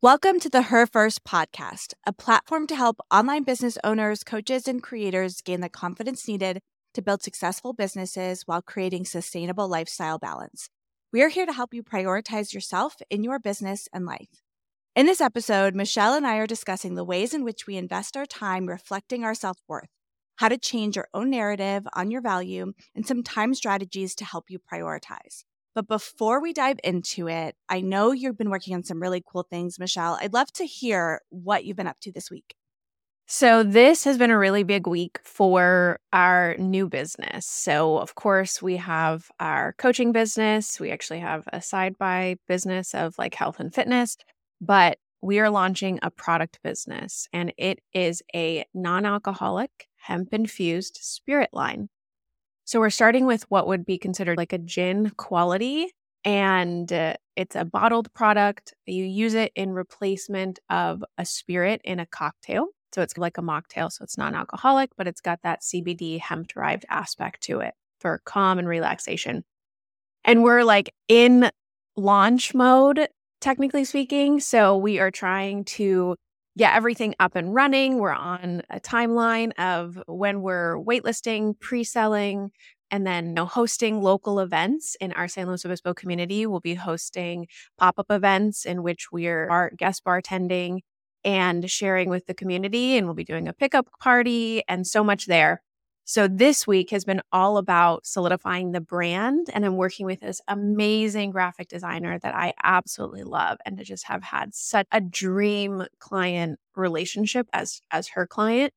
Welcome to the Her First podcast, a platform to help online business owners, coaches, and creators gain the confidence needed to build successful businesses while creating sustainable lifestyle balance. We are here to help you prioritize yourself in your business and life. In this episode, Michelle and I are discussing the ways in which we invest our time reflecting our self worth, how to change your own narrative on your value, and some time strategies to help you prioritize. But before we dive into it, I know you've been working on some really cool things, Michelle. I'd love to hear what you've been up to this week. So, this has been a really big week for our new business. So, of course, we have our coaching business. We actually have a side by business of like health and fitness, but we are launching a product business and it is a non alcoholic hemp infused spirit line. So we're starting with what would be considered like a gin quality. And uh, it's a bottled product. You use it in replacement of a spirit in a cocktail. So it's like a mocktail. So it's non alcoholic, but it's got that CBD hemp derived aspect to it for calm and relaxation. And we're like in launch mode, technically speaking. So we are trying to yeah, everything up and running. We're on a timeline of when we're waitlisting, pre-selling, and then you know, hosting local events in our San Luis Obispo community. We'll be hosting pop-up events in which we're our guest bartending and sharing with the community. And we'll be doing a pickup party and so much there. So this week has been all about solidifying the brand. And I'm working with this amazing graphic designer that I absolutely love and to just have had such a dream client relationship as as her client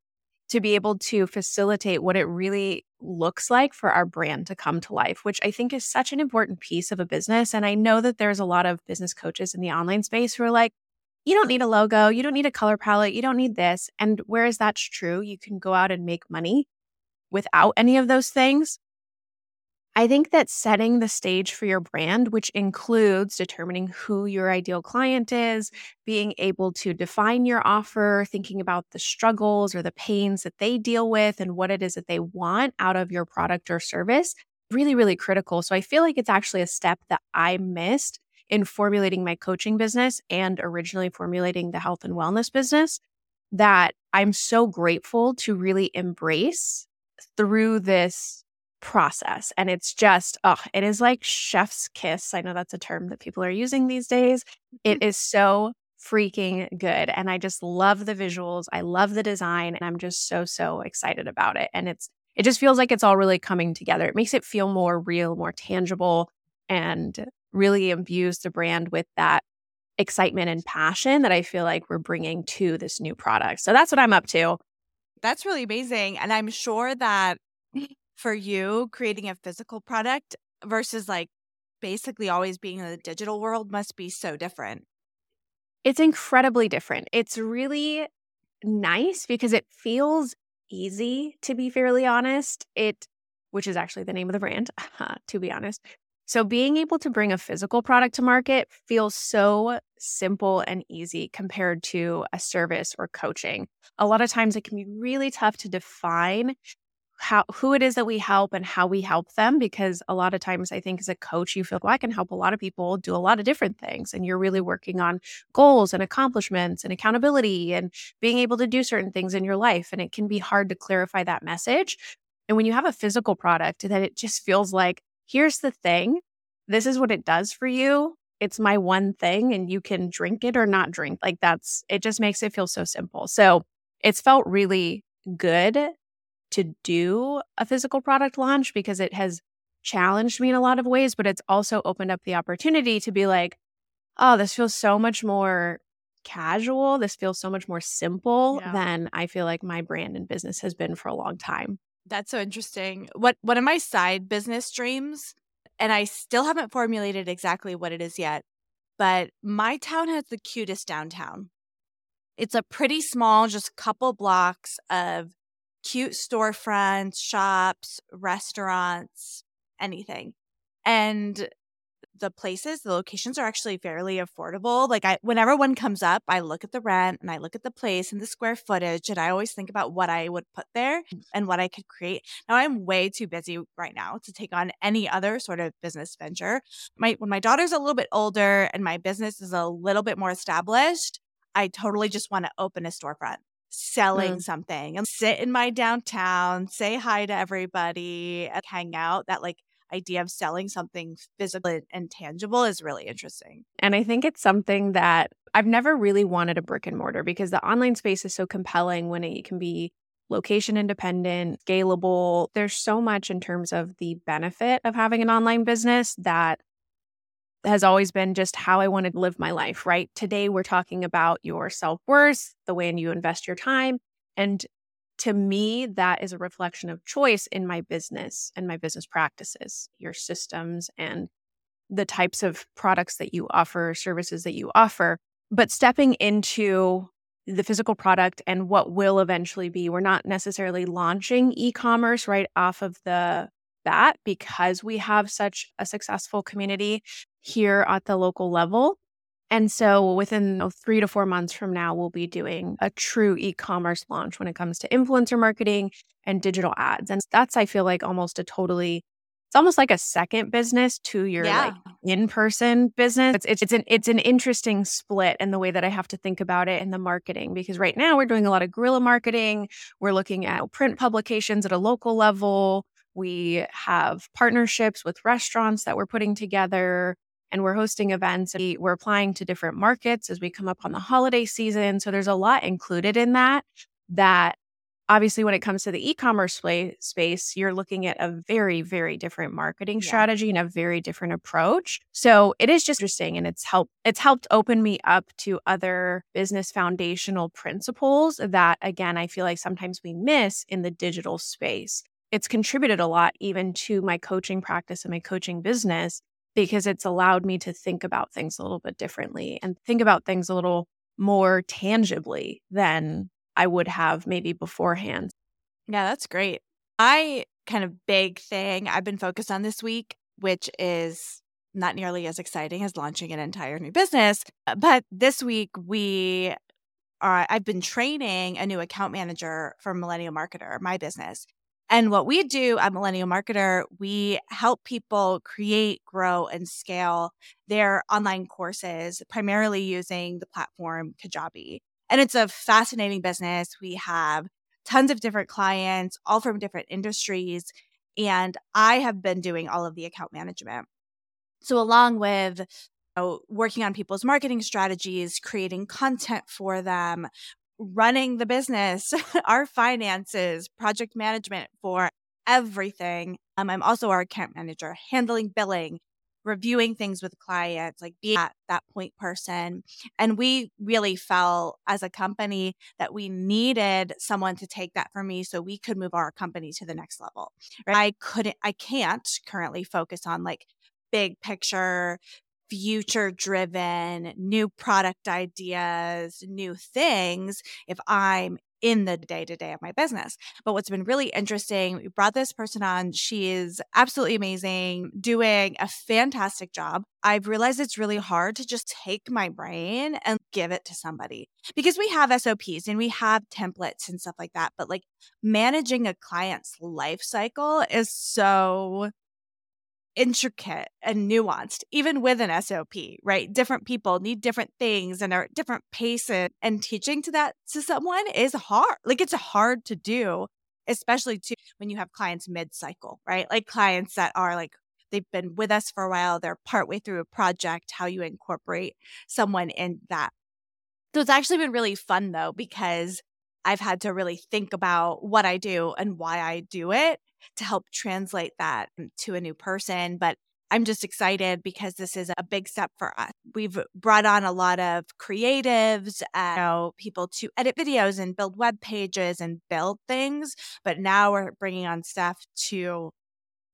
to be able to facilitate what it really looks like for our brand to come to life, which I think is such an important piece of a business. And I know that there's a lot of business coaches in the online space who are like, you don't need a logo, you don't need a color palette, you don't need this. And whereas that's true, you can go out and make money without any of those things. I think that setting the stage for your brand, which includes determining who your ideal client is, being able to define your offer, thinking about the struggles or the pains that they deal with and what it is that they want out of your product or service, really, really critical. So I feel like it's actually a step that I missed in formulating my coaching business and originally formulating the health and wellness business that I'm so grateful to really embrace through this process. And it's just, oh, it is like chef's kiss. I know that's a term that people are using these days. It mm-hmm. is so freaking good. And I just love the visuals. I love the design. And I'm just so, so excited about it. And it's, it just feels like it's all really coming together. It makes it feel more real, more tangible, and really imbues the brand with that excitement and passion that I feel like we're bringing to this new product. So that's what I'm up to. That's really amazing. And I'm sure that for you, creating a physical product versus like basically always being in the digital world must be so different. It's incredibly different. It's really nice because it feels easy to be fairly honest. It which is actually the name of the brand, to be honest. So, being able to bring a physical product to market feels so simple and easy compared to a service or coaching. A lot of times it can be really tough to define how who it is that we help and how we help them because a lot of times I think as a coach you feel well, I can help a lot of people do a lot of different things and you're really working on goals and accomplishments and accountability and being able to do certain things in your life and it can be hard to clarify that message. And when you have a physical product that it just feels like here's the thing. This is what it does for you. It's my one thing, and you can drink it or not drink. Like that's, it just makes it feel so simple. So it's felt really good to do a physical product launch because it has challenged me in a lot of ways, but it's also opened up the opportunity to be like, oh, this feels so much more casual. This feels so much more simple yeah. than I feel like my brand and business has been for a long time. That's so interesting. What one of my side business dreams, and I still haven't formulated exactly what it is yet, but my town has the cutest downtown. It's a pretty small, just couple blocks of cute storefronts, shops, restaurants, anything. And the places, the locations are actually fairly affordable. Like I whenever one comes up, I look at the rent and I look at the place and the square footage and I always think about what I would put there and what I could create. Now I'm way too busy right now to take on any other sort of business venture. My when my daughter's a little bit older and my business is a little bit more established, I totally just want to open a storefront selling mm. something and sit in my downtown, say hi to everybody, and hang out. That like idea of selling something physical and tangible is really interesting. And I think it's something that I've never really wanted a brick and mortar because the online space is so compelling when it can be location independent, scalable. There's so much in terms of the benefit of having an online business that has always been just how I wanted to live my life, right? Today, we're talking about your self worth, the way you invest your time. And to me, that is a reflection of choice in my business and my business practices, your systems, and the types of products that you offer, services that you offer. But stepping into the physical product and what will eventually be, we're not necessarily launching e commerce right off of the bat because we have such a successful community here at the local level. And so within three to four months from now, we'll be doing a true e commerce launch when it comes to influencer marketing and digital ads. And that's, I feel like, almost a totally it's almost like a second business to your yeah. like in-person business. It's, it's it's an it's an interesting split in the way that I have to think about it in the marketing because right now we're doing a lot of guerrilla marketing. We're looking at print publications at a local level. We have partnerships with restaurants that we're putting together and we're hosting events. We're applying to different markets as we come up on the holiday season. So there's a lot included in that. That obviously, when it comes to the e commerce space, you're looking at a very, very different marketing yeah. strategy and a very different approach. So it is just interesting and it's helped it's helped open me up to other business foundational principles that again I feel like sometimes we miss in the digital space. It's contributed a lot even to my coaching practice and my coaching business because it's allowed me to think about things a little bit differently and think about things a little more tangibly than I would have maybe beforehand. Yeah, that's great. I kind of big thing I've been focused on this week, which is not nearly as exciting as launching an entire new business. Uh, but this week we are I've been training a new account manager for Millennial Marketer, my business. And what we do at Millennial Marketer, we help people create, grow, and scale their online courses, primarily using the platform Kajabi. And it's a fascinating business. We have tons of different clients, all from different industries. And I have been doing all of the account management. So, along with you know, working on people's marketing strategies, creating content for them, running the business, our finances, project management for everything. Um, I'm also our account manager, handling billing, reviewing things with clients, like being that, that point person. And we really felt as a company that we needed someone to take that for me so we could move our company to the next level. Right? I couldn't, I can't currently focus on like big picture future driven, new product ideas, new things if I'm in the day to day of my business. But what's been really interesting, we brought this person on. She is absolutely amazing, doing a fantastic job. I've realized it's really hard to just take my brain and give it to somebody because we have SOPs and we have templates and stuff like that. But like managing a client's life cycle is so intricate and nuanced, even with an SOP, right? Different people need different things and are at different paces. And teaching to that to someone is hard. Like it's hard to do, especially to when you have clients mid cycle, right? Like clients that are like, they've been with us for a while, they're partway through a project, how you incorporate someone in that. So it's actually been really fun though, because I've had to really think about what I do and why I do it to help translate that to a new person. But I'm just excited because this is a big step for us. We've brought on a lot of creatives, uh, you know, people to edit videos and build web pages and build things. But now we're bringing on staff to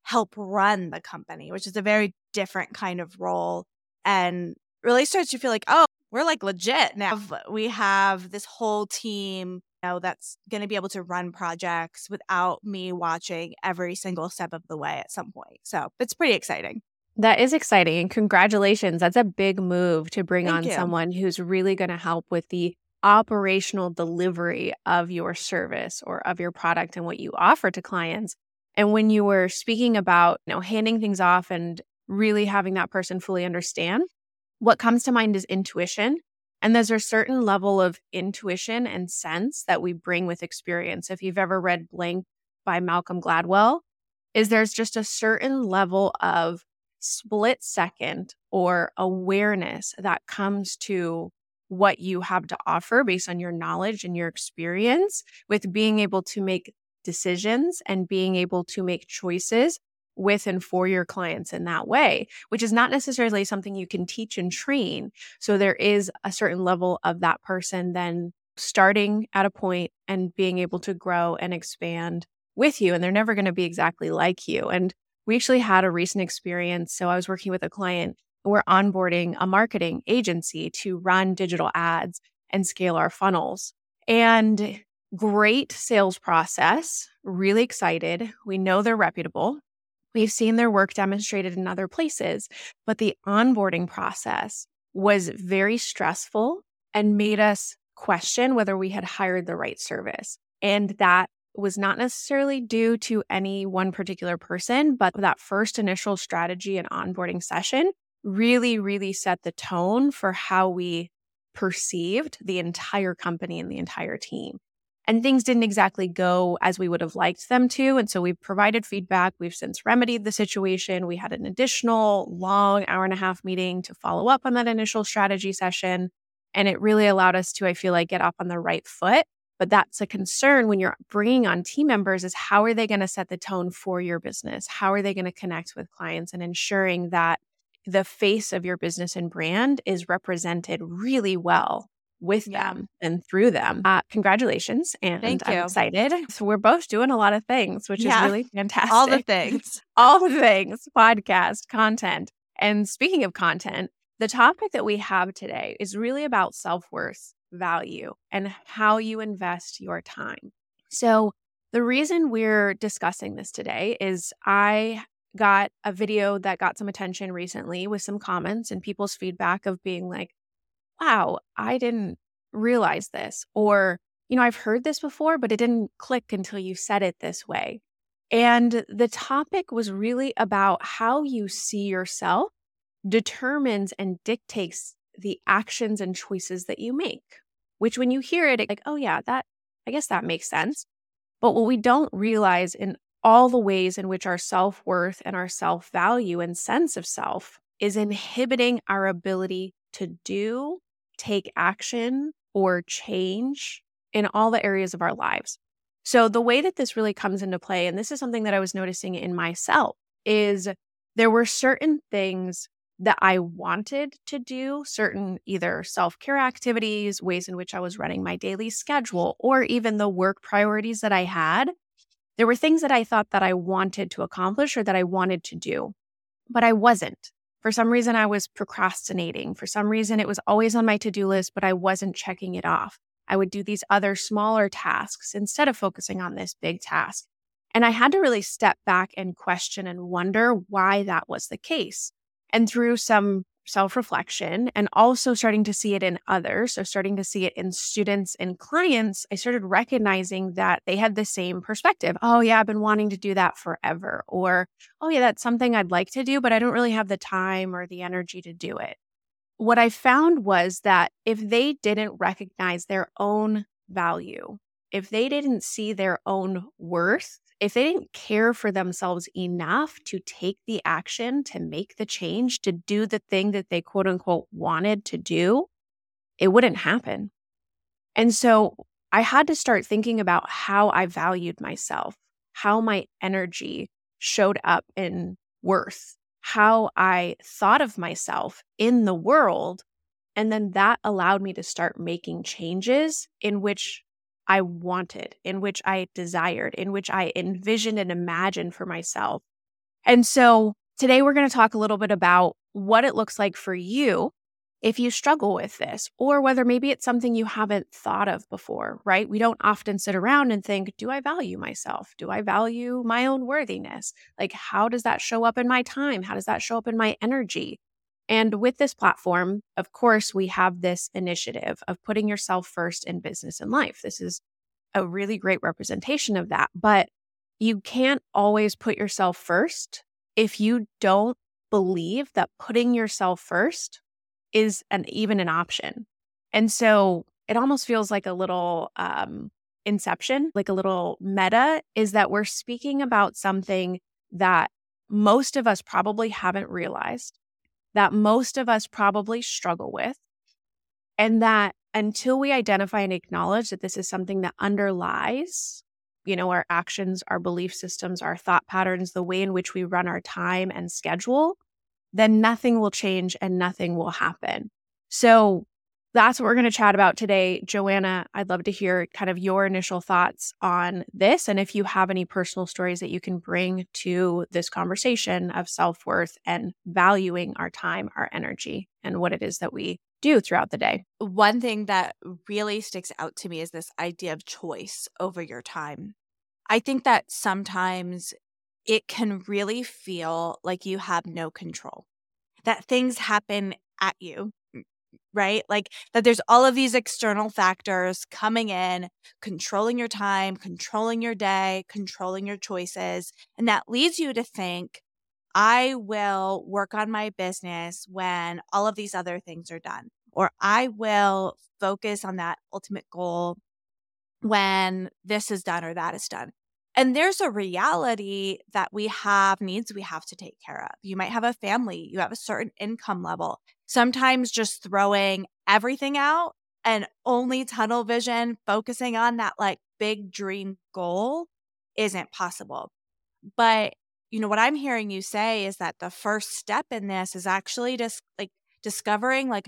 help run the company, which is a very different kind of role and really starts to feel like, oh, we're like legit now. We have this whole team know that's going to be able to run projects without me watching every single step of the way at some point. So it's pretty exciting. That is exciting. And congratulations. That's a big move to bring Thank on you. someone who's really going to help with the operational delivery of your service or of your product and what you offer to clients. And when you were speaking about, you know, handing things off and really having that person fully understand, what comes to mind is intuition. And there's a certain level of intuition and sense that we bring with experience. If you've ever read Blink by Malcolm Gladwell, is there's just a certain level of split second or awareness that comes to what you have to offer based on your knowledge and your experience with being able to make decisions and being able to make choices with and for your clients in that way, which is not necessarily something you can teach and train. So there is a certain level of that person then starting at a point and being able to grow and expand with you. And they're never going to be exactly like you. And we actually had a recent experience. So I was working with a client, we're onboarding a marketing agency to run digital ads and scale our funnels. And great sales process, really excited. We know they're reputable. We've seen their work demonstrated in other places, but the onboarding process was very stressful and made us question whether we had hired the right service. And that was not necessarily due to any one particular person, but that first initial strategy and onboarding session really, really set the tone for how we perceived the entire company and the entire team. And things didn't exactly go as we would have liked them to. And so we've provided feedback. We've since remedied the situation. We had an additional long hour and a half meeting to follow up on that initial strategy session. And it really allowed us to, I feel like, get off on the right foot but that's a concern when you're bringing on team members is how are they going to set the tone for your business? How are they going to connect with clients and ensuring that the face of your business and brand is represented really well with yeah. them and through them. Uh, congratulations. And Thank I'm excited. So we're both doing a lot of things, which yeah. is really fantastic. All the things. All the things, podcast, content. And speaking of content, the topic that we have today is really about self worth value and how you invest your time. So, the reason we're discussing this today is I got a video that got some attention recently with some comments and people's feedback of being like, wow, I didn't realize this. Or, you know, I've heard this before, but it didn't click until you said it this way. And the topic was really about how you see yourself determines and dictates the actions and choices that you make which when you hear it, like, oh, yeah, that, I guess that makes sense. But what we don't realize in all the ways in which our self worth and our self value and sense of self is inhibiting our ability to do, take action, or change in all the areas of our lives. So, the way that this really comes into play, and this is something that I was noticing in myself, is there were certain things that I wanted to do, certain either self care activities, ways in which I was running my daily schedule, or even the work priorities that I had. There were things that I thought that I wanted to accomplish or that I wanted to do, but I wasn't. For some reason, I was procrastinating. For some reason, it was always on my to do list, but I wasn't checking it off. I would do these other smaller tasks instead of focusing on this big task. And I had to really step back and question and wonder why that was the case. And through some self reflection and also starting to see it in others, so starting to see it in students and clients, I started recognizing that they had the same perspective. Oh, yeah, I've been wanting to do that forever. Or, oh, yeah, that's something I'd like to do, but I don't really have the time or the energy to do it. What I found was that if they didn't recognize their own value, if they didn't see their own worth if they didn't care for themselves enough to take the action, to make the change, to do the thing that they quote unquote wanted to do, it wouldn't happen. And so I had to start thinking about how I valued myself, how my energy showed up in worth, how I thought of myself in the world. And then that allowed me to start making changes in which I wanted, in which I desired, in which I envisioned and imagined for myself. And so today we're going to talk a little bit about what it looks like for you if you struggle with this, or whether maybe it's something you haven't thought of before, right? We don't often sit around and think, do I value myself? Do I value my own worthiness? Like, how does that show up in my time? How does that show up in my energy? And with this platform, of course, we have this initiative of putting yourself first in business and life. This is a really great representation of that. But you can't always put yourself first if you don't believe that putting yourself first is an even an option. And so it almost feels like a little um, inception, like a little meta, is that we're speaking about something that most of us probably haven't realized, that most of us probably struggle with, and that until we identify and acknowledge that this is something that underlies you know our actions our belief systems our thought patterns the way in which we run our time and schedule then nothing will change and nothing will happen. So that's what we're going to chat about today. Joanna, I'd love to hear kind of your initial thoughts on this. And if you have any personal stories that you can bring to this conversation of self worth and valuing our time, our energy, and what it is that we do throughout the day. One thing that really sticks out to me is this idea of choice over your time. I think that sometimes it can really feel like you have no control, that things happen at you right? Like that there's all of these external factors coming in, controlling your time, controlling your day, controlling your choices. And that leads you to think, I will work on my business when all of these other things are done, or I will focus on that ultimate goal when this is done or that is done. And there's a reality that we have needs we have to take care of. You might have a family, you have a certain income level. Sometimes just throwing everything out and only tunnel vision, focusing on that like big dream goal isn't possible. But, you know, what I'm hearing you say is that the first step in this is actually just like discovering like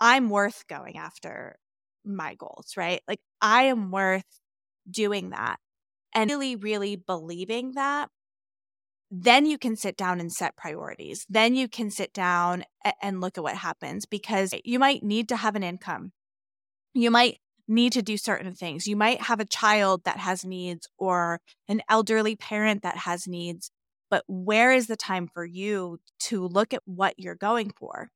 I'm worth going after my goals, right? Like I am worth doing that and really, really believing that, then you can sit down and set priorities. Then you can sit down and look at what happens because you might need to have an income. You might need to do certain things. You might have a child that has needs or an elderly parent that has needs. But where is the time for you to look at what you're going for?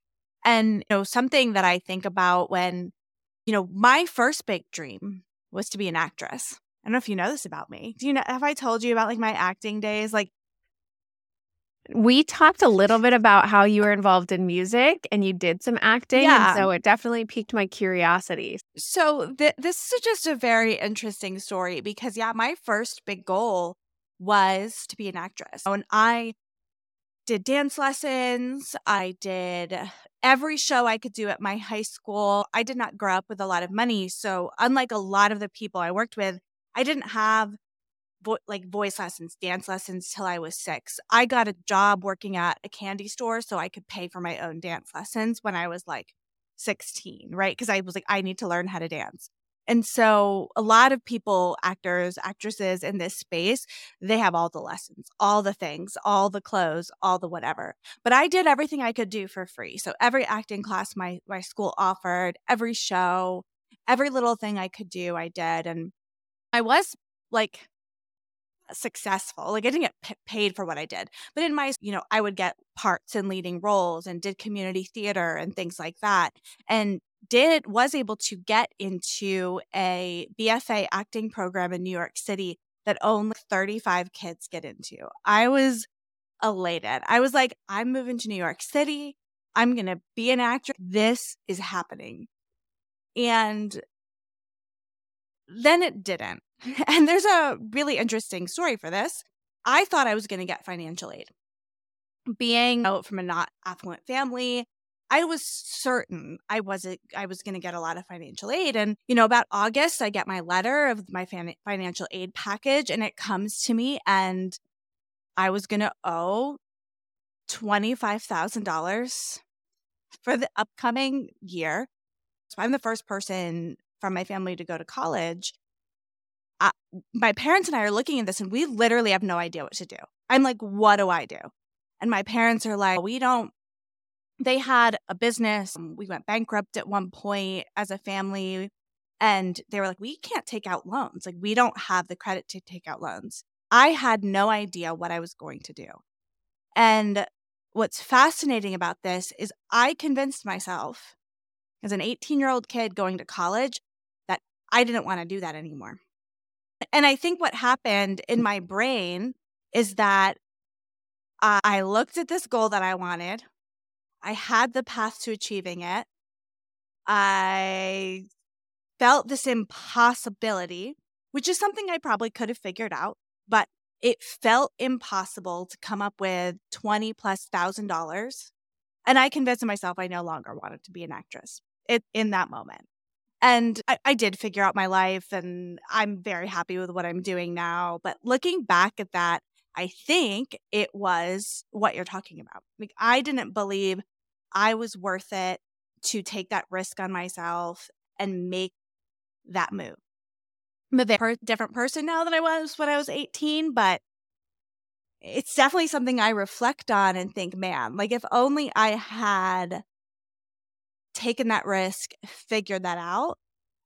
And you know, something that I think about when, you know, my first big dream was to be an actress. I don't know if you know this about me. Do you know have I told you about like my acting days? Like we talked a little bit about how you were involved in music and you did some acting. Yeah. And so it definitely piqued my curiosity. So th- this is just a very interesting story because, yeah, my first big goal was to be an actress. And I did dance lessons. I did every show I could do at my high school. I did not grow up with a lot of money. So, unlike a lot of the people I worked with, I didn't have vo- like voice lessons, dance lessons till I was six. I got a job working at a candy store so I could pay for my own dance lessons when I was like 16, right? Because I was like, I need to learn how to dance. And so a lot of people, actors, actresses in this space, they have all the lessons, all the things, all the clothes, all the whatever. But I did everything I could do for free. So every acting class my my school offered, every show, every little thing I could do, I did. And I was like successful. Like I didn't get p- paid for what I did, but in my, you know, I would get parts and leading roles and did community theater and things like that. And did was able to get into a BFA acting program in New York City that only 35 kids get into. I was elated. I was like, I'm moving to New York City. I'm going to be an actor. This is happening. And then it didn't. And there's a really interesting story for this. I thought I was going to get financial aid. Being out from a not affluent family, I was certain I wasn't I was going to get a lot of financial aid and you know about August I get my letter of my fan- financial aid package and it comes to me and I was going to owe $25,000 for the upcoming year. So I'm the first person from my family to go to college I, my parents and I are looking at this and we literally have no idea what to do. I'm like, what do I do? And my parents are like, we don't they had a business. Um, we went bankrupt at one point as a family. And they were like, we can't take out loans. Like, we don't have the credit to take out loans. I had no idea what I was going to do. And what's fascinating about this is I convinced myself as an 18 year old kid going to college I didn't want to do that anymore. And I think what happened in my brain is that I looked at this goal that I wanted. I had the path to achieving it. I felt this impossibility, which is something I probably could have figured out, but it felt impossible to come up with 20 plus thousand dollars. And I convinced myself I no longer wanted to be an actress it, in that moment. And I, I did figure out my life and I'm very happy with what I'm doing now. But looking back at that, I think it was what you're talking about. Like, I didn't believe I was worth it to take that risk on myself and make that move. I'm a very different person now than I was when I was 18, but it's definitely something I reflect on and think, man, like if only I had taken that risk, figured that out,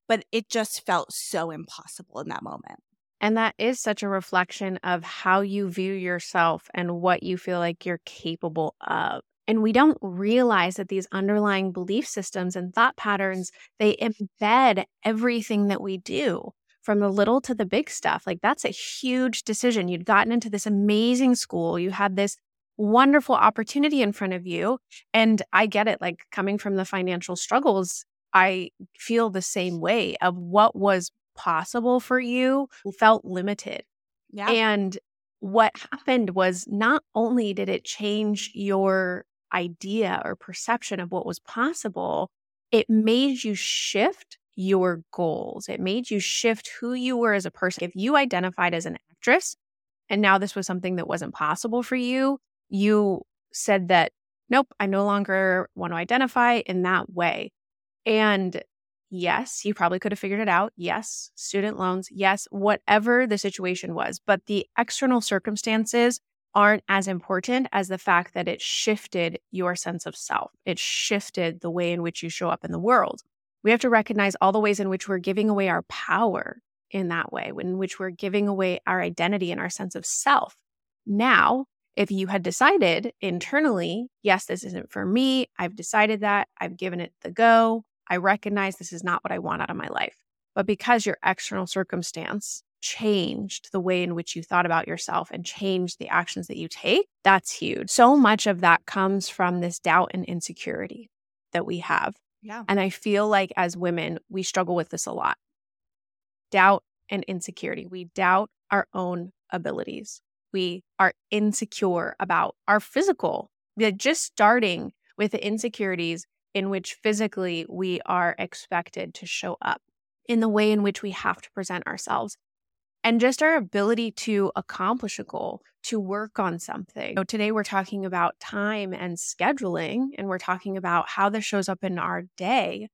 but it just felt so impossible in that moment. And that is such a reflection of how you view yourself and what you feel like you're capable of. And we don't realize that these underlying belief systems and thought patterns, they embed everything that we do from the little to the big stuff. Like that's a huge decision. You'd gotten into this amazing school. You had this wonderful opportunity in front of you. And I get it. Like coming from the financial struggles, I feel the same way of what was possible for you felt limited. Yeah. And what happened was not only did it change your idea or perception of what was possible, it made you shift your goals. It made you shift who you were as a person. If you identified as an actress and now this was something that wasn't possible for you, you said that, nope, I no longer want to identify in that way. And Yes, you probably could have figured it out. Yes, student loans. Yes, whatever the situation was. But the external circumstances aren't as important as the fact that it shifted your sense of self. It shifted the way in which you show up in the world. We have to recognize all the ways in which we're giving away our power in that way, in which we're giving away our identity and our sense of self. Now, if you had decided internally, yes, this isn't for me, I've decided that, I've given it the go, I recognize this is not what I want out of my life. But because your external circumstance changed the way in which you thought about yourself and changed the actions that you take, that's huge. So much of that comes from this doubt and insecurity that we have. Yeah. And I feel like as women, we struggle with this a lot doubt and insecurity. We doubt our own abilities. We are insecure about our physical. Just starting with the insecurities in which physically we are expected to show up, in the way in which we have to present ourselves, and just our ability to accomplish a goal, to work on something. So today we're talking about time and scheduling, and we're talking about how this shows up in our day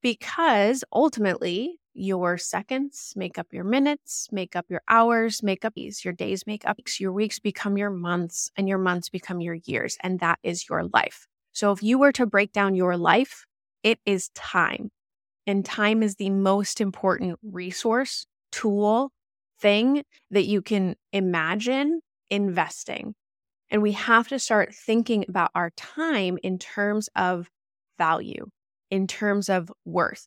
because ultimately your seconds make up your minutes, make up your hours, make up these. Your days make up your weeks become your months, and your months become your years. And that is your life. So if you were to break down your life, it is time. And time is the most important resource, tool, thing that you can imagine investing. And we have to start thinking about our time in terms of value, in terms of worth.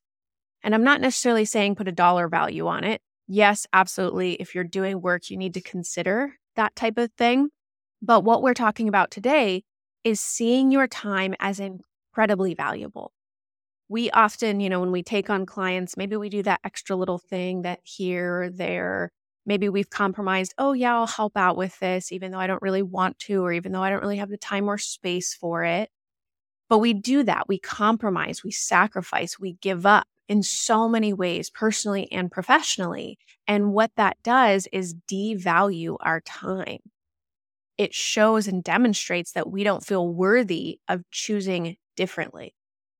And I'm not necessarily saying put a dollar value on it. Yes, absolutely. If you're doing work, you need to consider that type of thing. But what we're talking about today is seeing your time as incredibly valuable. We often, you know, when we take on clients, maybe we do that extra little thing that here or there. Maybe we've compromised, oh, yeah, I'll help out with this, even though I don't really want to, or even though I don't really have the time or space for it. But we do that. We compromise, we sacrifice, we give up in so many ways, personally and professionally. And what that does is devalue our time it shows and demonstrates that we don't feel worthy of choosing differently.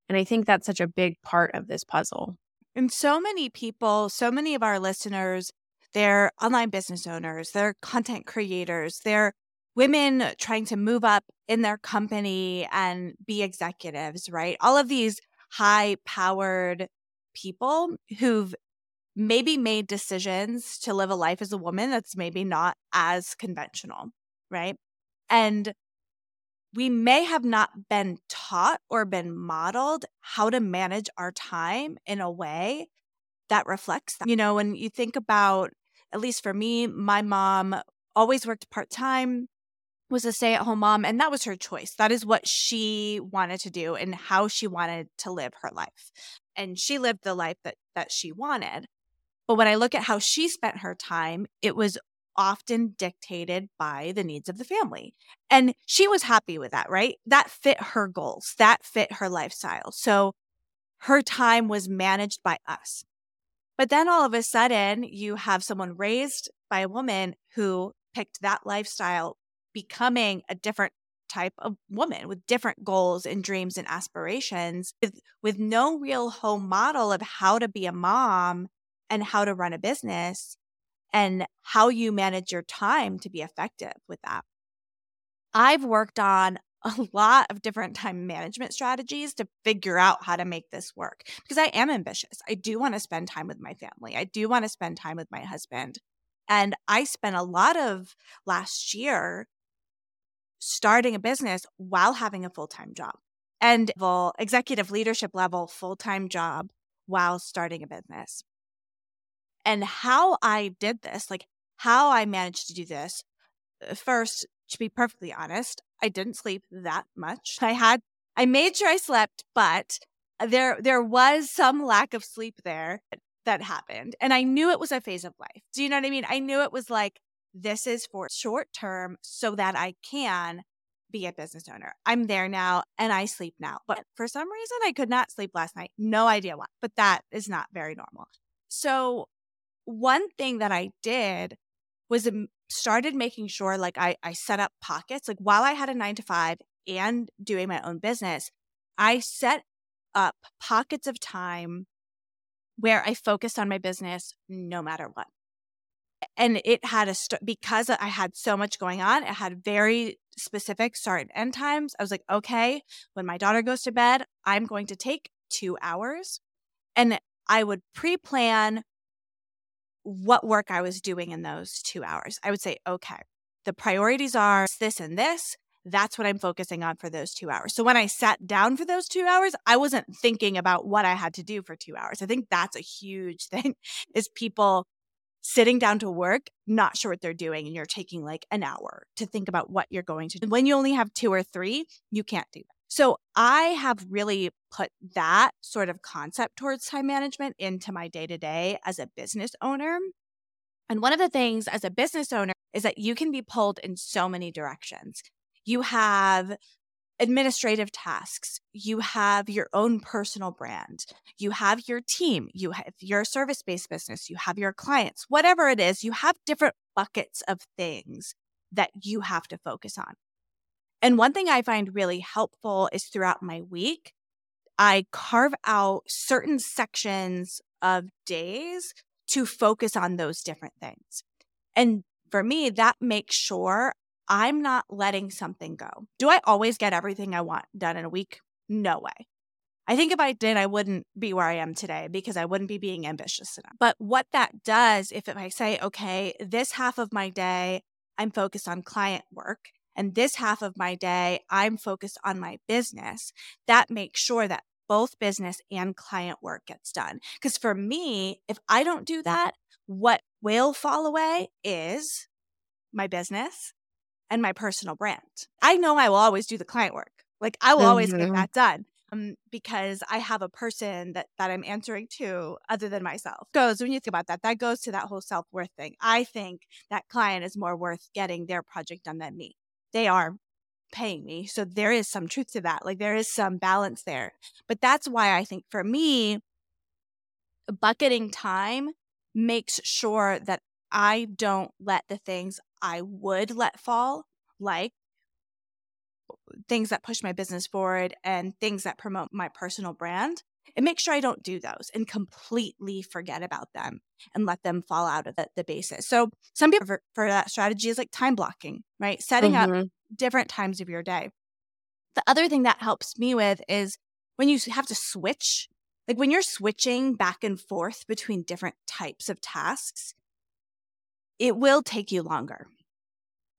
And I think that's such a big part of this puzzle. And so many people, so many of our listeners, they're online business owners, they're content creators, they're women trying to move up in their company and be executives, right? All of these high powered people who've maybe made decisions to live a life as a woman that's maybe not as conventional, right? And we may have not been taught or been modeled how to manage our time in a way that reflects that. You know, when you think about, at least for me, my mom always worked part time, was a stay at home mom, and that was her choice. That is what she wanted to do and how she wanted to live her life. And she lived the life that, that she wanted. But when I look at how she spent her time, it was often dictated by the needs of the family. And she was happy with that, right? That fit her goals, that fit her lifestyle. So her time was managed by us. But then all of a sudden, you have someone raised by a woman who picked that lifestyle, becoming a different type of woman with different goals and dreams and aspirations with, with no real home model of how to be a mom and how to run a business and how you manage your time to be effective with that. I've worked on a lot of different time management strategies to figure out how to make this work because I am ambitious. I do want to spend time with my family. I do want to spend time with my husband. And I spent a lot of last year starting a business while having a full time job and full executive leadership level full time job while starting a business. And how I did this, like how I managed to do this, uh, first, to be perfectly honest, I didn't sleep that much. I had, I made sure I slept, but there, there was some lack of sleep there that happened. And I knew it was a phase of life. Do you know what I mean? I knew it was like, this is for short term so that I can be a business owner. I'm there now and I sleep now. But for some reason, I could not sleep last night. No idea why, but that is not very normal. So one thing that I did was started making sure like I, I set up pockets. Like while I had a nine to five and doing my own business, I set up pockets of time where I focused on my business no matter what. And it had a st- because I had so much going on, it had very specific start and end times. I was like, okay, when my daughter goes to bed, I'm going to take two hours. And I would pre plan what work I was doing in those two hours. I would say, okay, the priorities are this and this. That's what I'm focusing on for those two hours. So when I sat down for those two hours, I wasn't thinking about what I had to do for two hours. I think that's a huge thing is people sitting down to work, not sure what they're doing, and you're taking like an hour to think about what you're going to do. When you only have two or three, you can't do that. So I have really put that sort of concept towards time management into my day to day as a business owner. And one of the things as a business owner is that you can be pulled in so many directions. You have administrative tasks, you have your own personal brand, you have your team, you have your service based business, you have your clients, whatever it is, you have different buckets of things that you have to focus on. And one thing I find really helpful is throughout my week, I carve out certain sections of days to focus on those different things. And for me, that makes sure I'm not letting something go. Do I always get everything I want done in a week? No way. I think if I did, I wouldn't be where I am today because I wouldn't be being ambitious enough. But what that does, if I say, okay, this half of my day, I'm focused on client work, and this half of my day, I'm focused on my business, that makes sure that both business and client work gets done. Because for me, if I don't do that, what will fall away is my business and my personal brand. I know I will always do the client work. Like I will mm-hmm. always get mm-hmm. that done. Um, because I have a person that that I'm answering to other than myself. Goes when you think about that, that goes to that whole self worth thing. I think that client is more worth getting their project done than me they are paying me. So there is some truth to that. Like there is some balance there. But that's why I think for me, bucketing time makes sure that I don't let the things I would let fall, like things that push my business forward and things that promote my personal brand, and make sure I don't do those and completely forget about them and let them fall out of the, the basis. So some people for, for that strategy is like time blocking, right? Setting mm-hmm. up different times of your day. The other thing that helps me with is when you have to switch, like when you're switching back and forth between different types of tasks, it will take you longer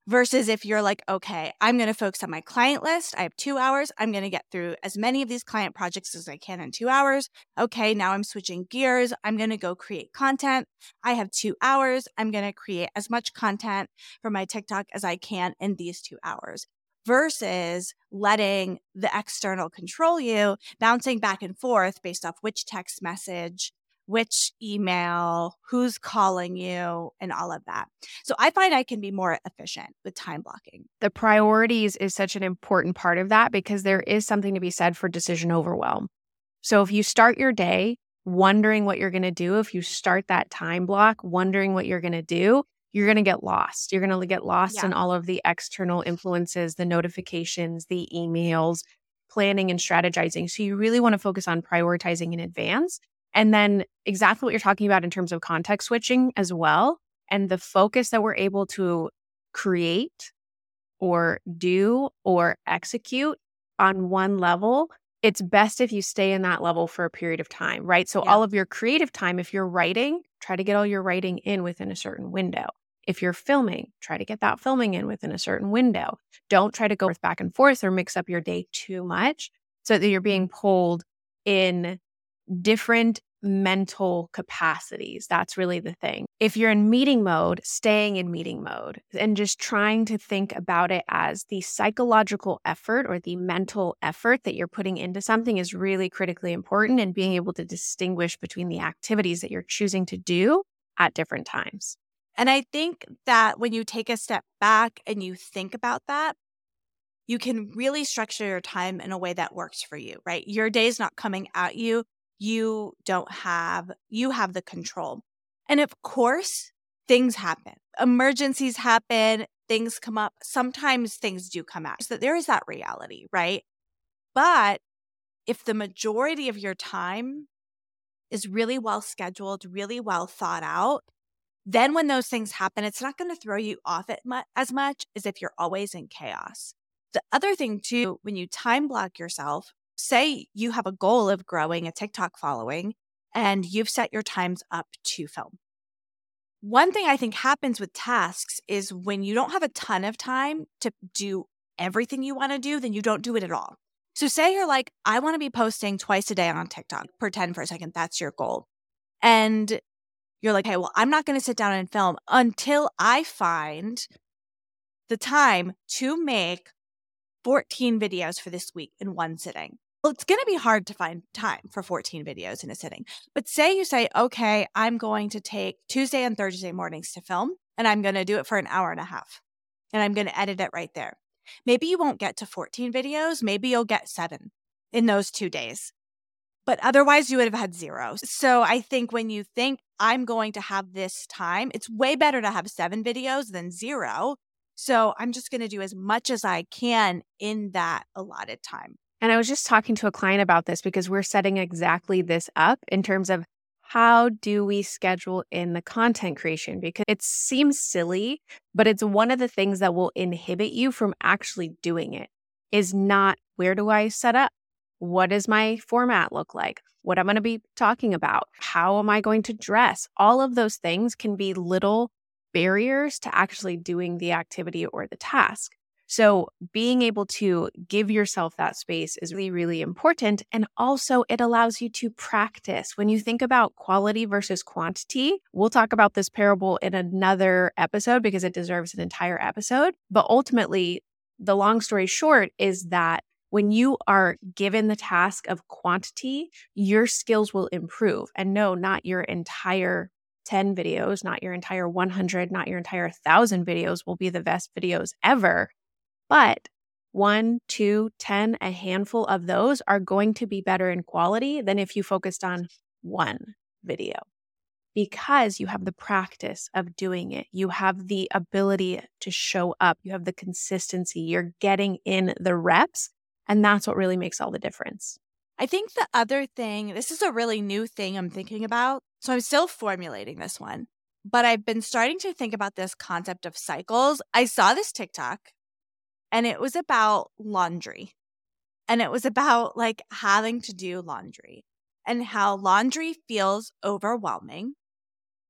versus if you're like, okay, I'm going to focus on my client list. I have two hours. I'm going to get through as many of these client projects as I can in two hours. Okay, now I'm switching gears. I'm going to go create content. I have two hours. I'm going to create as much content for my TikTok as I can in these two hours versus letting the external control you, bouncing back and forth based off which text message which email, who's calling you, and all of that. So I find I can be more efficient with time blocking. The priorities is such an important part of that because there is something to be said for decision overwhelm. So if you start your day wondering what you're going to do, if you start that time block wondering what you're going to do, you're going to get lost. You're going to get lost yeah. in all of the external influences, the notifications, the emails, planning and strategizing. So you really want to focus on prioritizing in advance and then exactly what you're talking about in terms of context switching as well. And the focus that we're able to create or do or execute on one level, it's best if you stay in that level for a period of time, right? So, yeah. all of your creative time, if you're writing, try to get all your writing in within a certain window. If you're filming, try to get that filming in within a certain window. Don't try to go back and forth or mix up your day too much so that you're being pulled in different mental capacities. That's really the thing. If you're in meeting mode, staying in meeting mode and just trying to think about it as the psychological effort or the mental effort that you're putting into something is really critically important and being able to distinguish between the activities that you're choosing to do at different times. And I think that when you take a step back and you think about that, you can really structure your time in a way that works for you, right? Your day is not coming at you you don't have you have the control. And of course things happen. Emergencies happen things come up. Sometimes things do come out. So there is that reality right? But if the majority of your time is really well scheduled really well thought out then when those things happen it's not going to throw you off it mu- as much as if you're always in chaos. The other thing too when you time block yourself say you have a goal of growing a TikTok following and you've set your times up to film. One thing I think happens with tasks is when you don't have a ton of time to do everything you want to do, then you don't do it at all. So, say you're like, I want to be posting twice a day on TikTok, pretend for a second that's your goal. And you're like, hey, well, I'm not going to sit down and film until I find the time to make 14 videos for this week in one sitting. Well, it's going to be hard to find time for 14 videos in a sitting. But say you say, okay, I'm going to take Tuesday and Thursday mornings to film, and I'm going to do it for an hour and a half, and I'm going to edit it right there. Maybe you won't get to 14 videos. Maybe you'll get seven in those two days. But otherwise, you would have had zero. So I think when you think I'm going to have this time, it's way better to have seven videos than zero. So I'm just going to do as much as I can in that allotted time. And I was just talking to a client about this because we're setting exactly this up in terms of how do we schedule in the content creation? Because it seems silly, but it's one of the things that will inhibit you from actually doing it is not where do I set up? What does my format look like? What am I'm going to be talking about? How am I going to dress? All of those things can be little barriers to actually doing the activity or the task. So, being able to give yourself that space is really, really important. And also, it allows you to practice. When you think about quality versus quantity, we'll talk about this parable in another episode because it deserves an entire episode. But ultimately, the long story short is that when you are given the task of quantity, your skills will improve. And no, not your entire 10 videos, not your entire 100, not your entire 1,000 videos will be the best videos ever. But one, two, ten, a handful of those are going to be better in quality than if you focused on one video because you have the practice of doing it. You have the ability to show up. You have the consistency. You're getting in the reps. And that's what really makes all the difference. I think the other thing, this is a really new thing I'm thinking about. So I'm still formulating this one, but I've been starting to think about this concept of cycles. I saw this TikTok and it was about laundry. And it was about like having to do laundry and how laundry feels overwhelming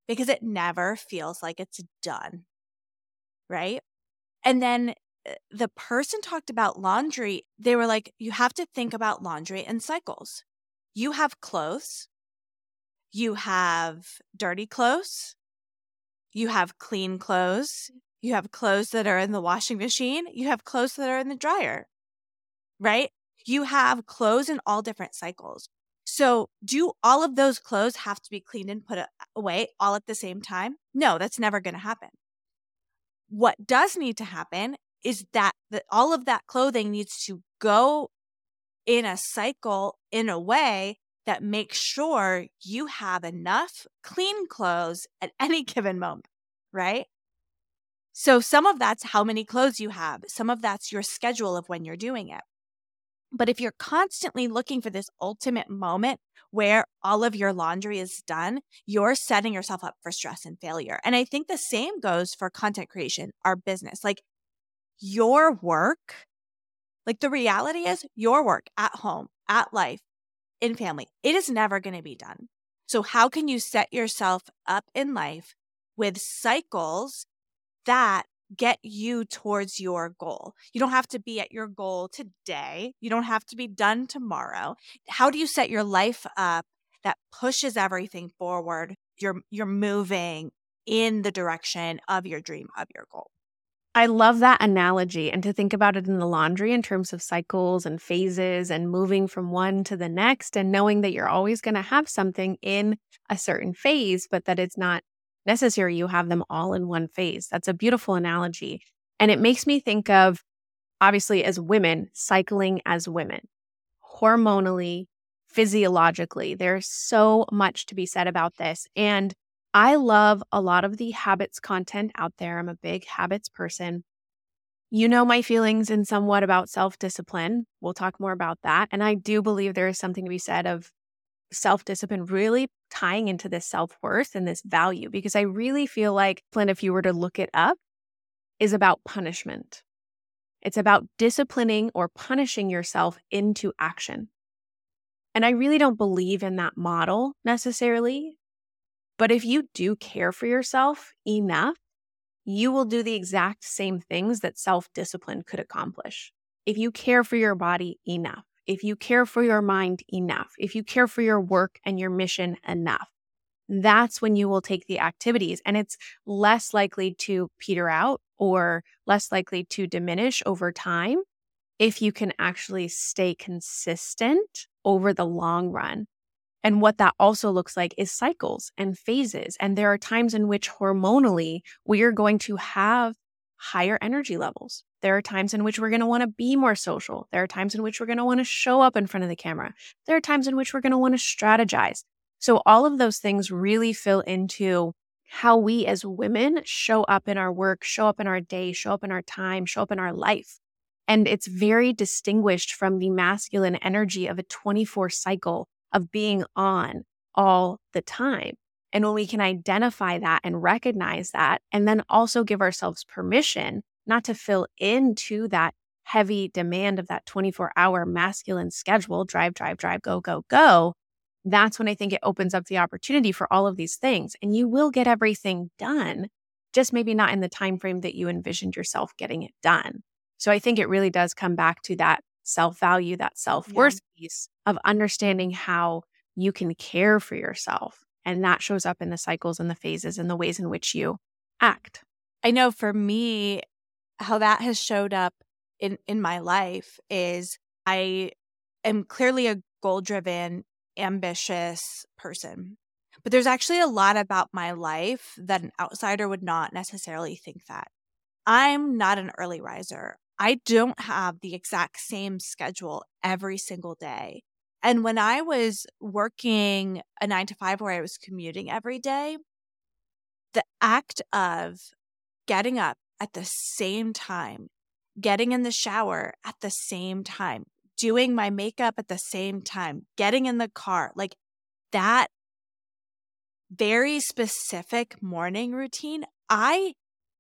because it never feels like it's done. Right. And then uh, the person talked about laundry. They were like, you have to think about laundry in cycles. You have clothes, you have dirty clothes, you have clean clothes, you have clothes that are in the washing machine, you have clothes that are in the dryer, right? You have clothes in all different cycles. So, do all of those clothes have to be cleaned and put away all at the same time? No, that's never going to happen. What does need to happen is that, that all of that clothing needs to go in a cycle in a way that makes sure you have enough clean clothes at any given moment, right? So some of that's how many clothes you have, some of that's your schedule of when you're doing it. But if you're constantly looking for this ultimate moment where all of your laundry is done, you're setting yourself up for stress and failure. And I think the same goes for content creation, our business. Like your work, like the reality is your work at home, at life, in family, it is never going to be done. So, how can you set yourself up in life with cycles that get you towards your goal. You don't have to be at your goal today. You don't have to be done tomorrow. How do you set your life up that pushes everything forward? You're you're moving in the direction of your dream, of your goal. I love that analogy and to think about it in the laundry in terms of cycles and phases and moving from one to the next and knowing that you're always going to have something in a certain phase, but that it's not necessary you have them all in one phase. That's a beautiful analogy. And it mm-hmm. makes me think of, obviously, as women, cycling as women, hormonally, physiologically. There's so much to be said about this. And I love a lot of the habits content out there. I'm a big habits person. You know my feelings in somewhat about self discipline. We'll talk more about that. And I do believe there is something to be said of self discipline really tying into this self worth and this value because I really feel like, Flynn, if you were to look it up, is about punishment. It's about disciplining or punishing yourself into action. And I really don't believe in that model necessarily. But if you do care for yourself enough, you will do the exact same things that self discipline could accomplish. If you care for your body enough, if you care for your mind enough, if you care for your work and your mission enough, that's when you will take the activities and it's less likely to peter out or less likely to diminish over time if you can actually stay consistent over the long run. And what that also looks like is cycles and phases. And there are times in which hormonally we are going to have higher energy levels. There are times in which we're going to want to be more social. There are times in which we're going to want to show up in front of the camera. There are times in which we're going to want to strategize. So, all of those things really fill into how we as women show up in our work, show up in our day, show up in our time, show up in our life. And it's very distinguished from the masculine energy of a 24 cycle of being on all the time. And when we can identify that and recognize that, and then also give ourselves permission not to fill into that heavy demand of that 24 hour masculine schedule drive, drive, drive, go, go, go. That's when I think it opens up the opportunity for all of these things. And you will get everything done, just maybe not in the time frame that you envisioned yourself getting it done. So I think it really does come back to that self value, that self worth yeah. piece of understanding how you can care for yourself and that shows up in the cycles and the phases and the ways in which you act. I know for me, how that has showed up in, in my life is I am clearly a goal driven, ambitious person. But there's actually a lot about my life that an outsider would not necessarily think that. I'm not an early riser. I don't have the exact same schedule every single day. And when I was working a nine to five where I was commuting every day, the act of getting up at the same time, getting in the shower at the same time, doing my makeup at the same time, getting in the car, like that very specific morning routine, I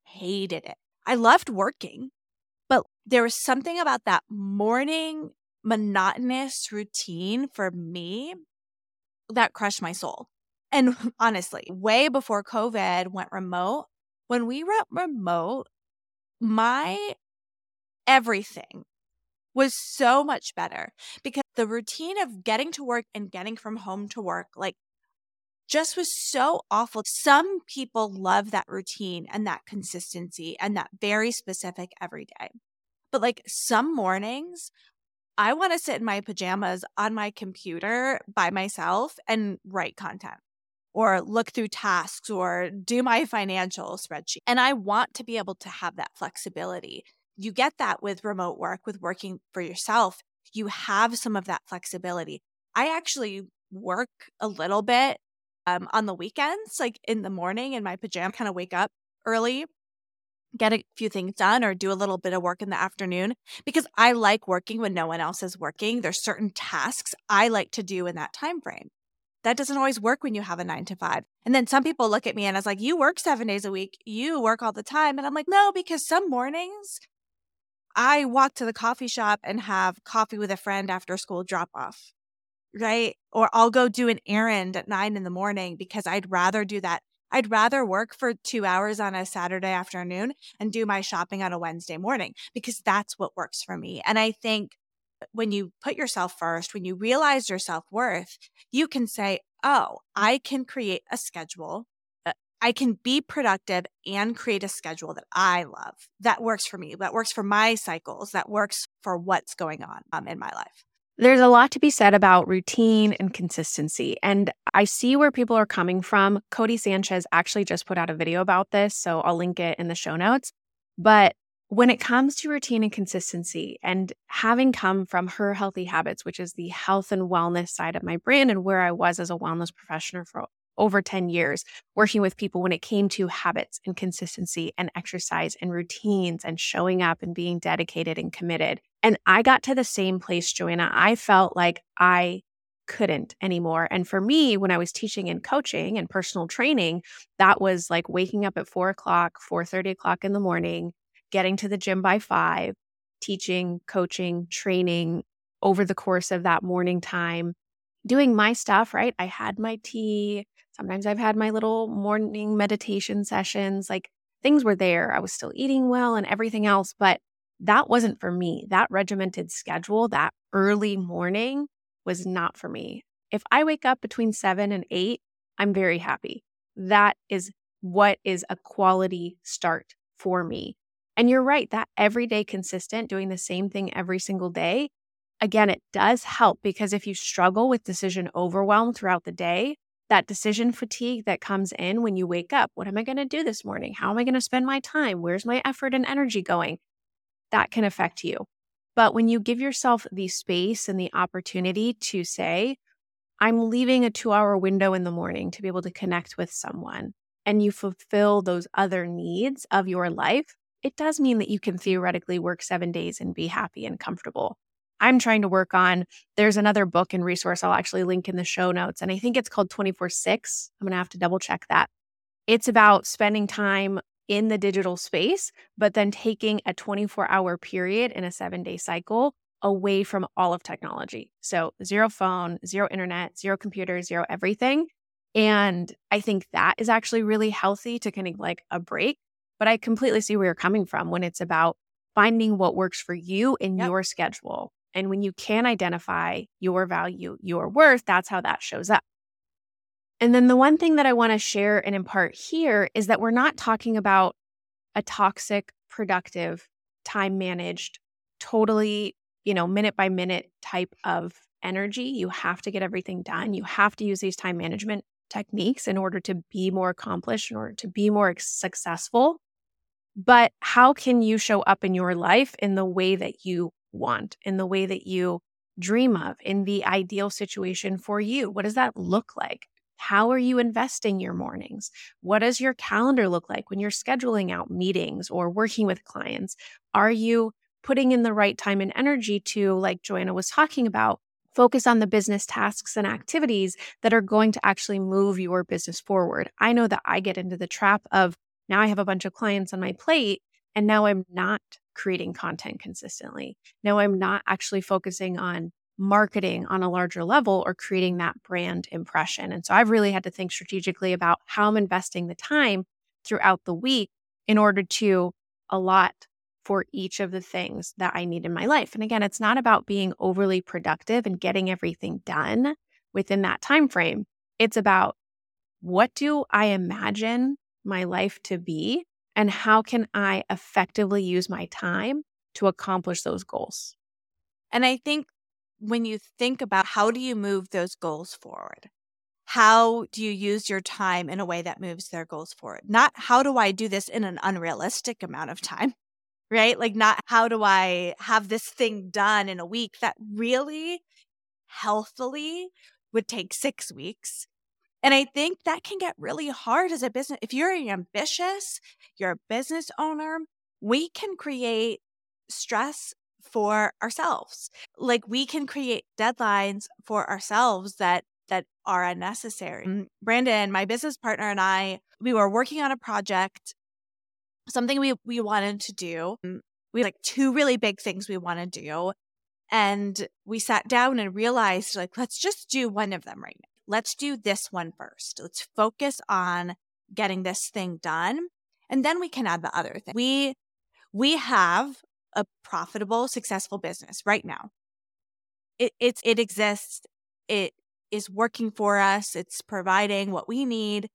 hated it. I loved working, but there was something about that morning monotonous routine for me that crushed my soul. And honestly, way before COVID went remote, when we went remote, my everything was so much better because the routine of getting to work and getting from home to work, like, just was so awful. Some people love that routine and that consistency and that very specific every day. But like some mornings, I want to sit in my pajamas on my computer by myself and write content or look through tasks or do my financial spreadsheet. And I want to be able to have that flexibility you get that with remote work, with working for yourself. You have some of that flexibility. I actually work a little bit um, on the weekends, like in the morning in my pajama, kind of wake up early, get a few things done, or do a little bit of work in the afternoon because I like working when no one else is working. There's certain tasks I like to do in that time frame. That doesn't always work when you have a nine to five. And then some people look at me and I was like, You work seven days a week. You work all the time. And I'm like, No, because some mornings I walk to the coffee shop and have coffee with a friend after school drop off, right? Or I'll go do an errand at nine in the morning because I'd rather do that. I'd rather work for two hours on a Saturday afternoon and do my shopping on a Wednesday morning because that's what works for me. And I think when you put yourself first, when you realize your self worth, you can say, Oh, I can create a schedule I can be productive and create a schedule that I love that works for me, that works for my cycles, that works for what's going on um, in my life. There's a lot to be said about routine and consistency. And I see where people are coming from. Codie Sanchez actually just put out a video about this, so I'll link it in the show notes. But when it comes to routine and consistency, and having come from her healthy habits, which is the health and wellness side of my brand and where I was as a wellness professional for over 10 years working with people when it came to habits and consistency and exercise and routines and showing up and being dedicated and committed. And I got to the same place, Joanna. I felt like I couldn't anymore. And for me, when I was teaching and coaching and personal training, that was like waking up at four o'clock, four thirty o'clock in the morning, getting to the gym by five, teaching, coaching, training over the course of that morning time, doing my stuff, right? I had my tea, Sometimes I've had my little morning meditation sessions, like things were there. I was still eating well and everything else, but that wasn't for me. That regimented schedule, that early morning was not for me. If I wake up between seven and eight, I'm very happy. That is what is a quality start for me. And you're right, that everyday consistent, doing the same thing every single day, again, it does help because if you struggle with decision overwhelm throughout the day, that decision fatigue that comes in when you wake up. What am I going to do this morning? How am I going to spend my time? Where's my effort and energy going? That can affect you. But when you give yourself the space and the opportunity to say, I'm leaving a two hour window in the morning to be able to connect with someone, and you fulfill those other needs of your life, it does mean that you can theoretically work seven days and be happy and comfortable. I'm trying to work on. There's another book and resource I'll actually link in the show notes. And I think it's called 24 6. I'm going to have to double check that. It's about spending time in the digital space, but then taking a 24 hour period in a seven day cycle away from all of technology. So, zero phone, zero internet, zero computer, zero everything. And I think that is actually really healthy to kind of like a break. But I completely see where you're coming from when it's about finding what works for you in yep. your schedule and when you can identify your value, your worth, that's how that shows up. And then the one thing that I want to share and impart here is that we're not talking about a toxic, productive, time managed, totally, you know, minute by minute type of energy. You have to get everything done. You have to use these time management techniques in order to be more accomplished, in order to be more successful. But how can you show up in your life in the way that you want, in the way that you dream of, in the ideal situation for you? What does that look like? How are you investing your mornings? What does your calendar look like when you're scheduling out meetings or working with clients? Are you putting in the right time and energy to, like Joanna was talking about, focus on the business tasks and activities that are going to actually move your business forward. I know that I get into the trap of now I have a bunch of clients on my plate and now I'm not creating content consistently. Now I'm not actually focusing on marketing on a larger level or creating that brand impression. And so I've really had to think strategically about how I'm investing the time throughout the week in order to allot for each of the things that I need in my life. And again, it's not about being overly productive and getting everything done within that time frame. It's about what do I imagine my life to be and how can I effectively use my time to accomplish those goals? And I think when you think about how do you move those goals forward? How do you use your time in a way that moves their goals forward? Not how do I do this in an unrealistic amount of time, right? Like, not how do I have this thing done in a week that really healthily would take six weeks and I think that can get really hard as a business. If you're ambitious, you're a business owner, we can create stress for ourselves. Like we can create deadlines for ourselves that that are unnecessary. Mm, Brandon, my business partner and I, we were working on a project, something we we wanted to do. Mm, we like two really big things we want to do. And we sat down and realized like let's just do one of them right now let's do this one first. Let's focus on getting this thing done. And then we can add the other thing. We we have a profitable, successful business right now. It it's it exists. It is working for us. It's providing what we need.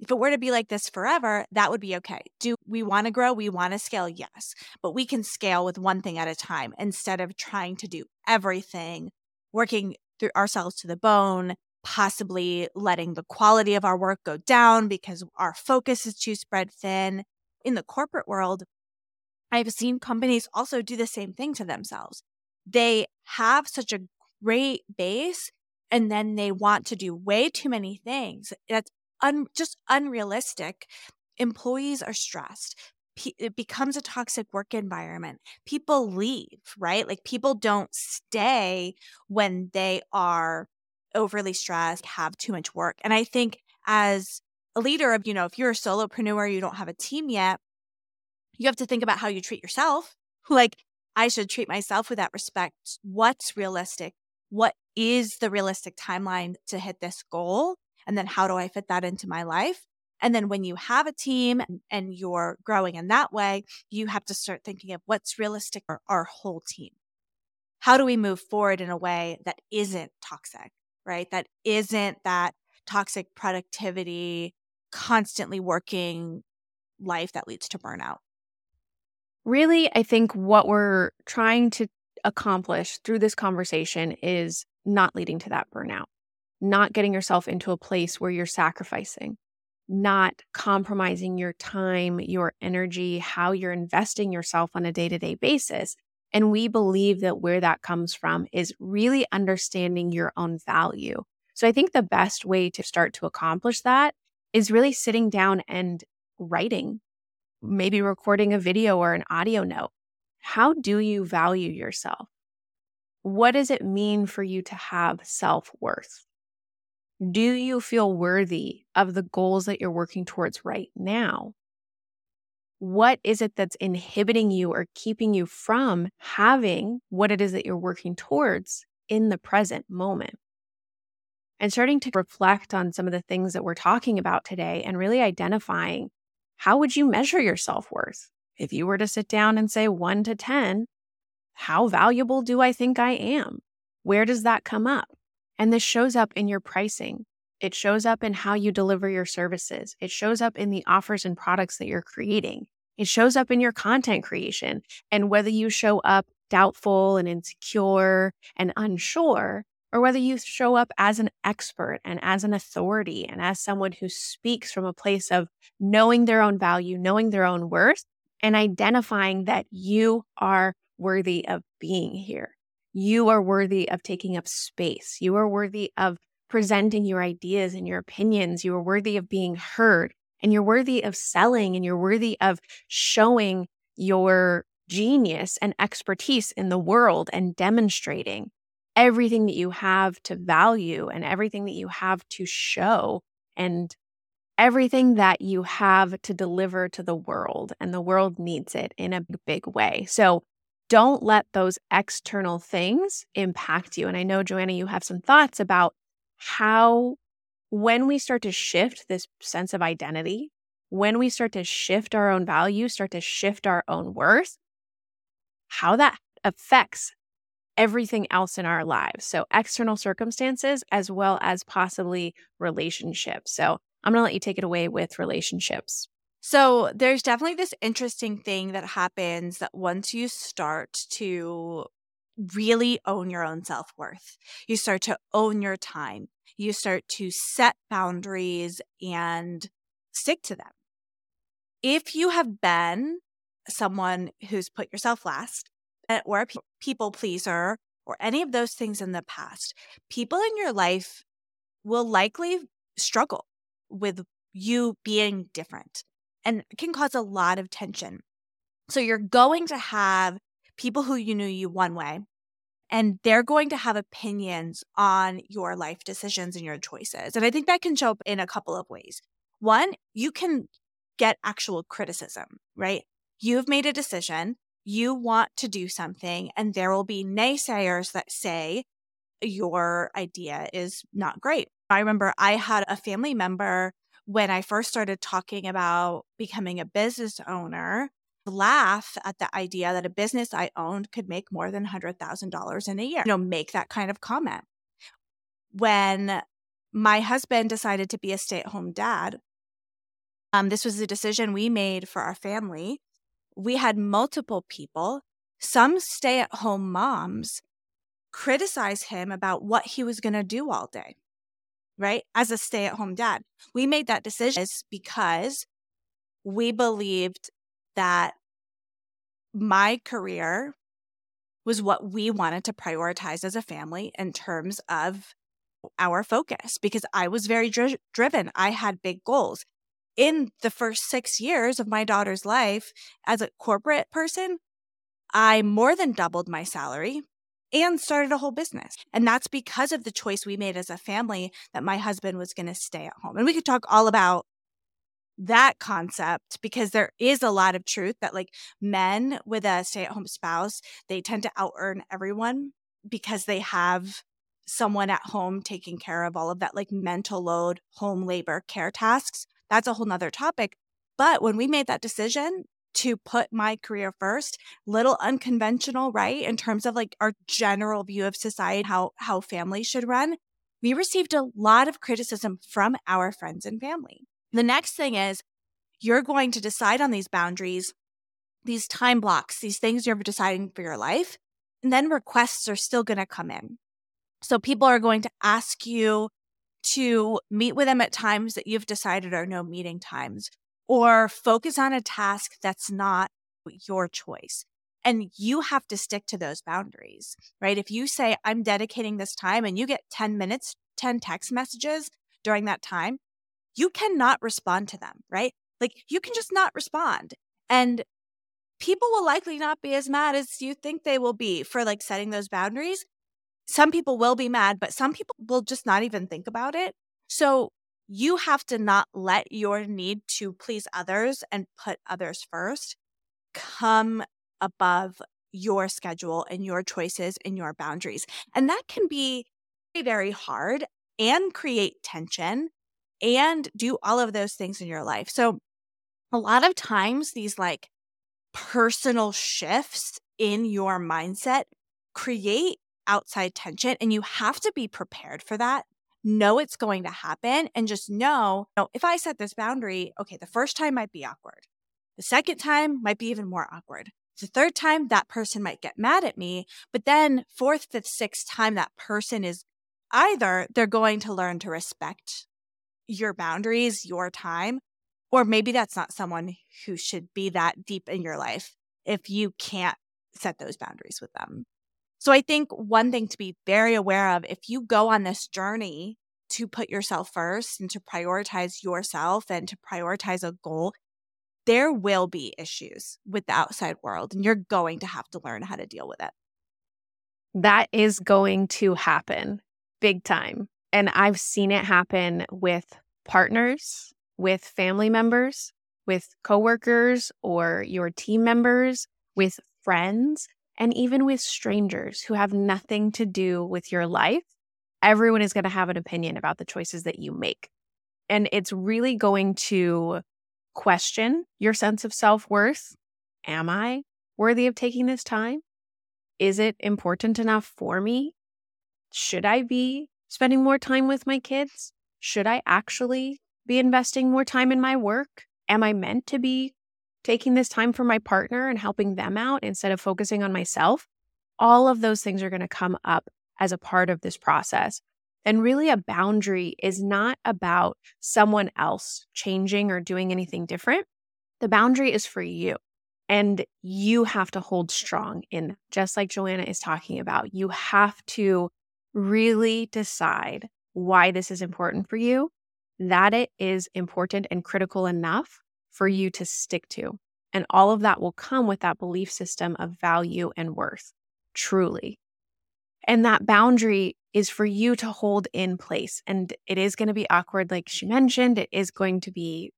If it were to be like this forever, that would be okay. Do we want to grow? We want to scale? Yes. But we can scale with one thing at a time instead of trying to do everything, working through ourselves to the bone, possibly letting the quality of our work go down because our focus is too spread thin. In the corporate world, I've seen companies also do the same thing to themselves. They have such a great base and then they want to do way too many things. That's un- just unrealistic. Employees are stressed. it becomes a toxic work environment. People leave, right? Like people don't stay when they are overly stressed, have too much work. And I think as a leader of, you know, if you're a solopreneur, you don't have a team yet, you have to think about how you treat yourself. Like, I should treat myself with that respect. What's realistic? What is the realistic timeline to hit this goal? And then how do I fit that into my life? And then when you have a team and you're growing in that way, you have to start thinking of what's realistic for our whole team. How do we move forward in a way that isn't toxic? Right? That isn't that toxic productivity, constantly working life that leads to burnout. Really, I think what we're trying to accomplish through this conversation is not leading to that burnout, not getting yourself into a place where you're sacrificing, not compromising your time, your energy, how you're investing yourself on a day to day basis. And we believe that where that comes from is really understanding your own value. So I think the best way to start to accomplish that is really sitting down and writing, maybe recording a video or an audio note. How do you value yourself? What does it mean for you to have self worth? Do you feel worthy of the goals that you're working towards right now? What is it that's inhibiting you or keeping you from having what it is that you're working towards in the present moment? And starting to reflect on some of the things that we're talking about today and really identifying how would you measure your self worth? If you were to sit down and say one to 10, how valuable do I think I am? Where does that come up? And this shows up in your pricing. It shows up in how you deliver your services. It shows up in the offers and products that you're creating. It shows up in your content creation. And whether you show up doubtful and insecure and unsure, or whether you show up as an expert and as an authority and as someone who speaks from a place of knowing their own value, knowing their own worth, and identifying that you are worthy of being here. You are worthy of taking up space. You are worthy of presenting your ideas and your opinions. You are worthy of being heard and you're worthy of selling and you're worthy of showing your genius and expertise in the world and demonstrating everything that you have to value and everything that you have to show and everything that you have to deliver to the world. And the world needs it in a big way. So don't let those external things impact you. And I know, Joanna, you have some thoughts about how, when we start to shift this sense of identity, when we start to shift our own value, start to shift our own worth, how that affects everything else in our lives. So, external circumstances as well as possibly relationships. So, I'm going to let you take it away with relationships. So, there's definitely this interesting thing that happens that once you start to really own your own self worth, you start to own your time, you start to set boundaries and stick to them. If you have been someone who's put yourself last eh, or a people pleaser or any of those things in the past, people in your life will likely struggle with you being different and can cause a lot of tension. So you're going to have people who you knew you one way and they're going to have opinions on your life decisions and your choices. And I think that can show up in a couple of ways. One, you can get actual criticism, right? You've made a decision, you want to do something, and there will be naysayers that say your idea is not great. I remember I had a family member when I first started talking about becoming a business owner laugh at the idea that a business I owned could make more than $100,000 in a year. You know, make that kind of comment. When my husband decided to be a stay at home dad, um, this was a decision we made for our family. We had multiple people, some stay at home moms, criticize him about what he was going to do all day, right? As a stay at home dad. We made that decision because we believed that my career was what we wanted to prioritize as a family in terms of our focus because I was very dri- driven. I had big goals in the first six years of my daughter's life as a corporate person, I more than doubled my salary and started a whole business. And that's because of the choice we made as a family that my husband was going to stay at home. And we could talk all about that concept because there is a lot of truth that like men with a stay at home spouse, they tend to out earn everyone because they have someone at home taking care of all of that like mental load, home labor, care tasks that's a whole nother topic. But when we made that decision to put my career first, little unconventional, right? In terms of like our general view of society, how how families should run, we received a lot of criticism from our friends and family. The next thing is you're going to decide on these boundaries, these time blocks, these things you're deciding for your life, and then requests are still going to come in. So people are going to ask you to meet with them at times that you've decided are no meeting times or focus on a task that's not your choice. And you have to stick to those boundaries, right? If you say, I'm dedicating this time and you get 10 minutes, 10 text messages during that time, you cannot respond to them, right? Like you can just not respond. And people will likely not be as mad as you think they will be for like setting those boundaries some people will be mad, but some people will just not even think about it. So you have to not let your need to please others and put others first come above your schedule and your choices and your boundaries. And that can be very very hard and create tension and do all of those things in your life. So, a lot of times, these like personal shifts in your mindset create outside tension and you have to be prepared for that. Know it's going to happen and just know, you know, if I set this boundary, okay, the first time might be awkward. The second time might be even more awkward. The third time, that person might get mad at me. But then, fourth, fifth, sixth time, that person is either they're going to learn to respect your boundaries, your time, or maybe that's not someone who should be that deep in your life if you can't set those boundaries with them. So I think one thing to be very aware of if you go on this journey to put yourself first and to prioritize yourself and to prioritize a goal, there will be issues with the outside world, and you're going to have to learn how to deal with it. That is going to happen big time. And I've seen it happen with partners, with family members, with coworkers or your team members, with friends, and even with strangers who have nothing to do with your life. Everyone is going to have an opinion about the choices that you make. And it's really going to question your sense of self worth. Am I worthy of taking this time? Is it important enough for me? Should I be spending more time with my kids? Should I actually be investing more time in my work? Am I meant to be taking this time for my partner and helping them out instead of focusing on myself? All of those things are going to come up as a part of this process. And really, a boundary is not about someone else changing or doing anything different. The boundary is for you. And you have to hold strong in, just like Joanna is talking about. You have to really decide why this is important for you, that it is important and critical enough for you to stick to. And all of that will come with that belief system of value and worth, truly. And that boundary is for you to hold in place. And it is going to be awkward, like she mentioned. It is going to be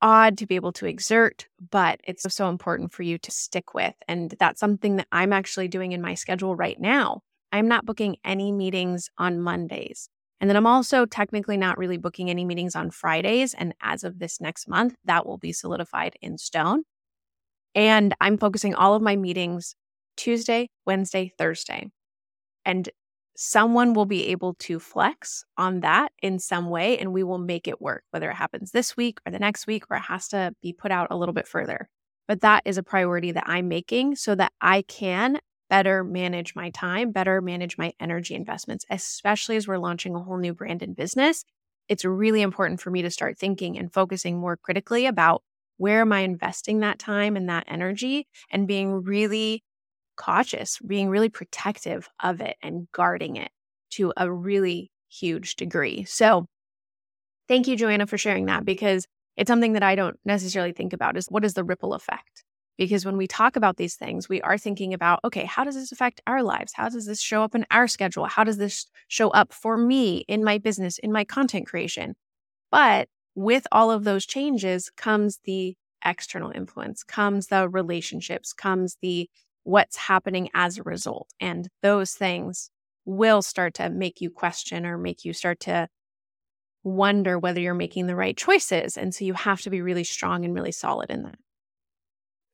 odd to be able to exert, but it's so important for you to stick with. And that's something that I'm actually doing in my schedule right now. I'm not booking any meetings on Mondays. And then I'm also technically not really booking any meetings on Fridays. And as of this next month, that will be solidified in stone. And I'm focusing all of my meetings Tuesday, Wednesday, Thursday. And someone will be able to flex on that in some way, and we will make it work, whether it happens this week or the next week, or it has to be put out a little bit further. But that is a priority that I'm making so that I can better manage my time, better manage my energy investments, especially as we're launching a whole new brand and business. It's really important for me to start thinking and focusing more critically about where am I investing that time and that energy and being really cautious, being really protective of it and guarding it to a really huge degree. So, thank you, Joanna, for sharing that because it's something that I don't necessarily think about is what is the ripple effect? Because when we talk about these things, we are thinking about, okay, how does this affect our lives? How does this show up in our schedule? How does this show up for me in my business, in my content creation? But with all of those changes comes the external influence, comes the relationships, comes the what's happening as a result. And those things will start to make you question or make you start to wonder whether you're making the right choices. And so you have to be really strong and really solid in that.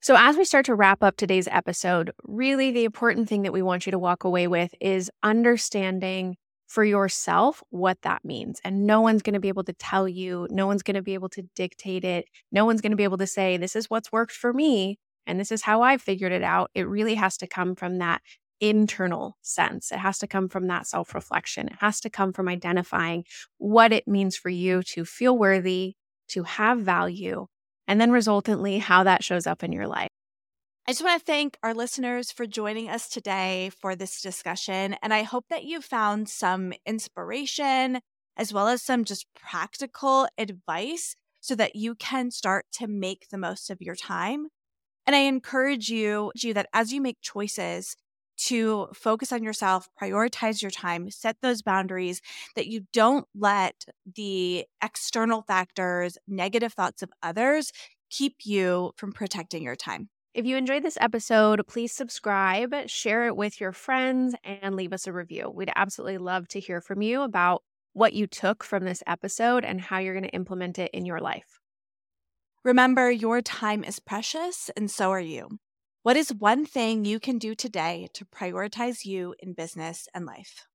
So, as we start to wrap up today's episode, really the important thing that we want you to walk away with is understanding for yourself what that means. And no one's going to be able to tell you, no one's going to be able to dictate it, no one's going to be able to say, this is what's worked for me and this is how I figured it out. It really has to come from that internal sense. It has to come from that self reflection. It has to come from identifying what it means for you to feel worthy, to have value, and then resultantly how that shows up in your life. I just want to thank our listeners for joining us today for this discussion. And I hope that you found some inspiration as well as some just practical advice so that you can start to make the most of your time. And I encourage you, you that as you make choices, to focus on yourself, prioritize your time, set those boundaries, that you don't let the external factors, negative thoughts of others keep you from protecting your time. If you enjoyed this episode, please subscribe, share it with your friends, and leave us a review. We'd absolutely love to hear from you about what you took from this episode and how you're going to implement it in your life. Remember, your time is precious, and so are you. What is one thing you can do today to prioritize you in business and life?